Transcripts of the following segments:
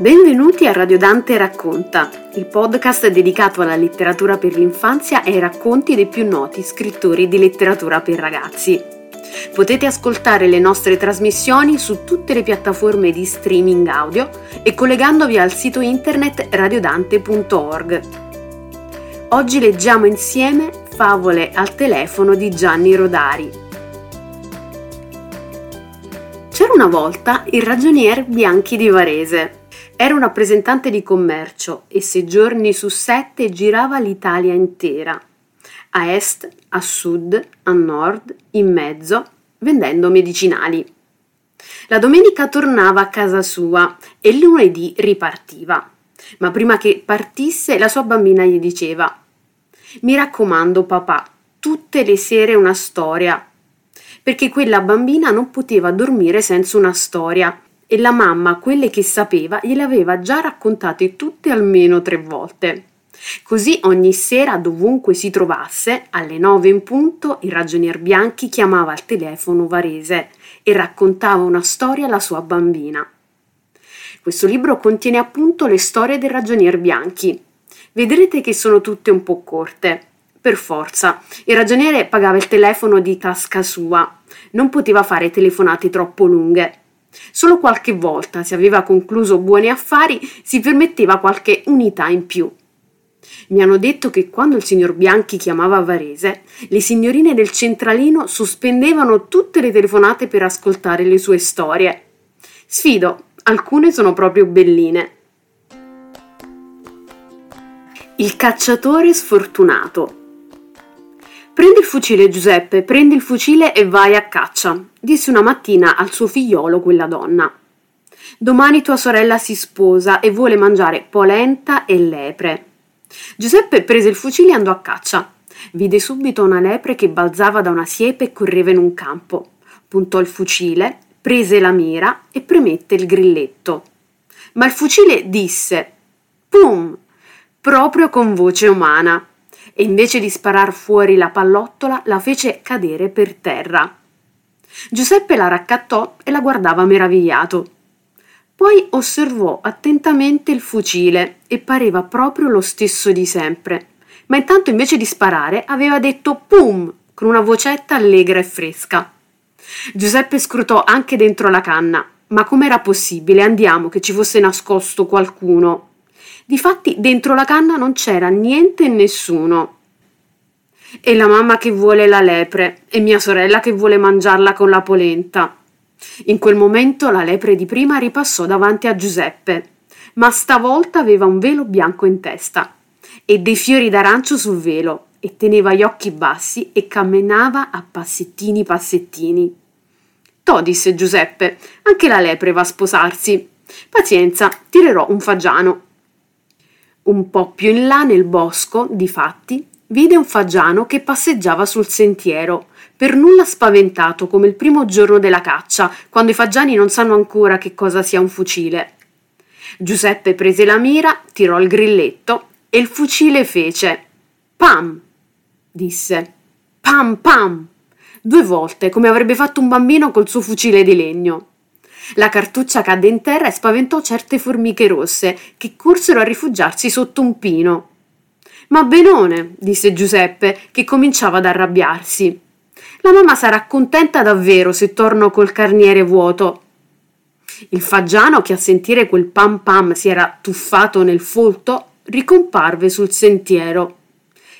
Benvenuti a Radio Dante Racconta, il podcast dedicato alla letteratura per l'infanzia e ai racconti dei più noti scrittori di letteratura per ragazzi. Potete ascoltare le nostre trasmissioni su tutte le piattaforme di streaming audio e collegandovi al sito internet radiodante.org. Oggi leggiamo insieme Favole al telefono di Gianni Rodari. C'era una volta il ragionier Bianchi di Varese era un rappresentante di commercio e sei giorni su sette girava l'Italia intera, a est, a sud, a nord, in mezzo, vendendo medicinali. La domenica tornava a casa sua e il lunedì ripartiva. Ma prima che partisse la sua bambina gli diceva Mi raccomando papà, tutte le sere una storia, perché quella bambina non poteva dormire senza una storia e la mamma quelle che sapeva gliele aveva già raccontate tutte almeno tre volte. Così ogni sera, dovunque si trovasse, alle nove in punto, il ragionier Bianchi chiamava al telefono Varese e raccontava una storia alla sua bambina. Questo libro contiene appunto le storie del ragionier Bianchi. Vedrete che sono tutte un po' corte. Per forza, il ragioniere pagava il telefono di tasca sua, non poteva fare telefonate troppo lunghe Solo qualche volta, se aveva concluso buoni affari, si permetteva qualche unità in più. Mi hanno detto che quando il signor Bianchi chiamava Varese, le signorine del centralino sospendevano tutte le telefonate per ascoltare le sue storie. Sfido, alcune sono proprio belline. Il cacciatore sfortunato Prendi il fucile, Giuseppe, prendi il fucile e vai a caccia, disse una mattina al suo figliolo quella donna. Domani tua sorella si sposa e vuole mangiare polenta e lepre. Giuseppe prese il fucile e andò a caccia. Vide subito una lepre che balzava da una siepe e correva in un campo. Puntò il fucile, prese la mira e premette il grilletto. Ma il fucile disse Pum! proprio con voce umana e invece di sparar fuori la pallottola la fece cadere per terra. Giuseppe la raccattò e la guardava meravigliato. Poi osservò attentamente il fucile e pareva proprio lo stesso di sempre. Ma intanto invece di sparare aveva detto pum con una vocetta allegra e fresca. Giuseppe scrutò anche dentro la canna. Ma com'era possibile? Andiamo, che ci fosse nascosto qualcuno. Difatti dentro la canna non c'era niente e nessuno. E la mamma che vuole la lepre e mia sorella che vuole mangiarla con la polenta. In quel momento la lepre di prima ripassò davanti a Giuseppe, ma stavolta aveva un velo bianco in testa e dei fiori d'arancio sul velo e teneva gli occhi bassi e camminava a passettini passettini. To, disse Giuseppe, anche la lepre va a sposarsi. Pazienza, tirerò un fagiano. Un po' più in là nel bosco, difatti, vide un fagiano che passeggiava sul sentiero, per nulla spaventato come il primo giorno della caccia, quando i fagiani non sanno ancora che cosa sia un fucile. Giuseppe prese la mira, tirò il grilletto e il fucile fece pam, disse pam pam, due volte come avrebbe fatto un bambino col suo fucile di legno. La cartuccia cadde in terra e spaventò certe formiche rosse che corsero a rifugiarsi sotto un pino. Ma benone, disse Giuseppe, che cominciava ad arrabbiarsi. La mamma sarà contenta davvero se torno col carniere vuoto. Il fagiano, che a sentire quel pam pam si era tuffato nel folto, ricomparve sul sentiero.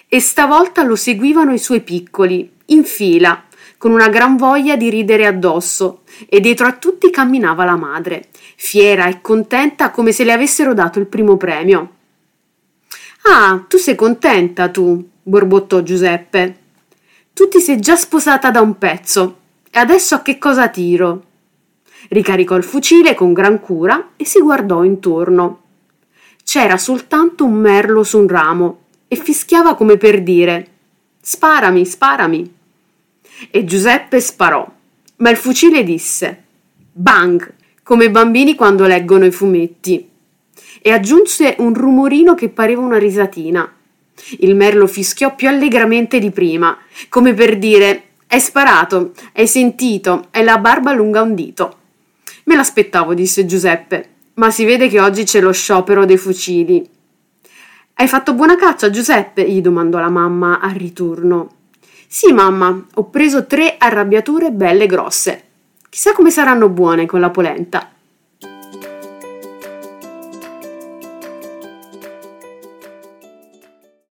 E stavolta lo seguivano i suoi piccoli, in fila, con una gran voglia di ridere addosso, e dietro a tutti camminava la madre, fiera e contenta come se le avessero dato il primo premio. Ah, tu sei contenta tu, borbottò Giuseppe. Tu ti sei già sposata da un pezzo, e adesso a che cosa tiro? Ricaricò il fucile con gran cura e si guardò intorno. C'era soltanto un merlo su un ramo e fischiava come per dire Sparami, sparami. E Giuseppe sparò, ma il fucile disse Bang, come i bambini quando leggono i fumetti. E aggiunse un rumorino che pareva una risatina. Il merlo fischiò più allegramente di prima, come per dire Hai sparato, hai sentito, hai la barba lunga un dito. Me l'aspettavo, disse Giuseppe, Ma si vede che oggi c'è lo sciopero dei fucili. Hai fatto buona caccia, Giuseppe? gli domandò la mamma al ritorno. Sì, mamma, ho preso tre arrabbiature belle grosse. Chissà come saranno buone con la polenta.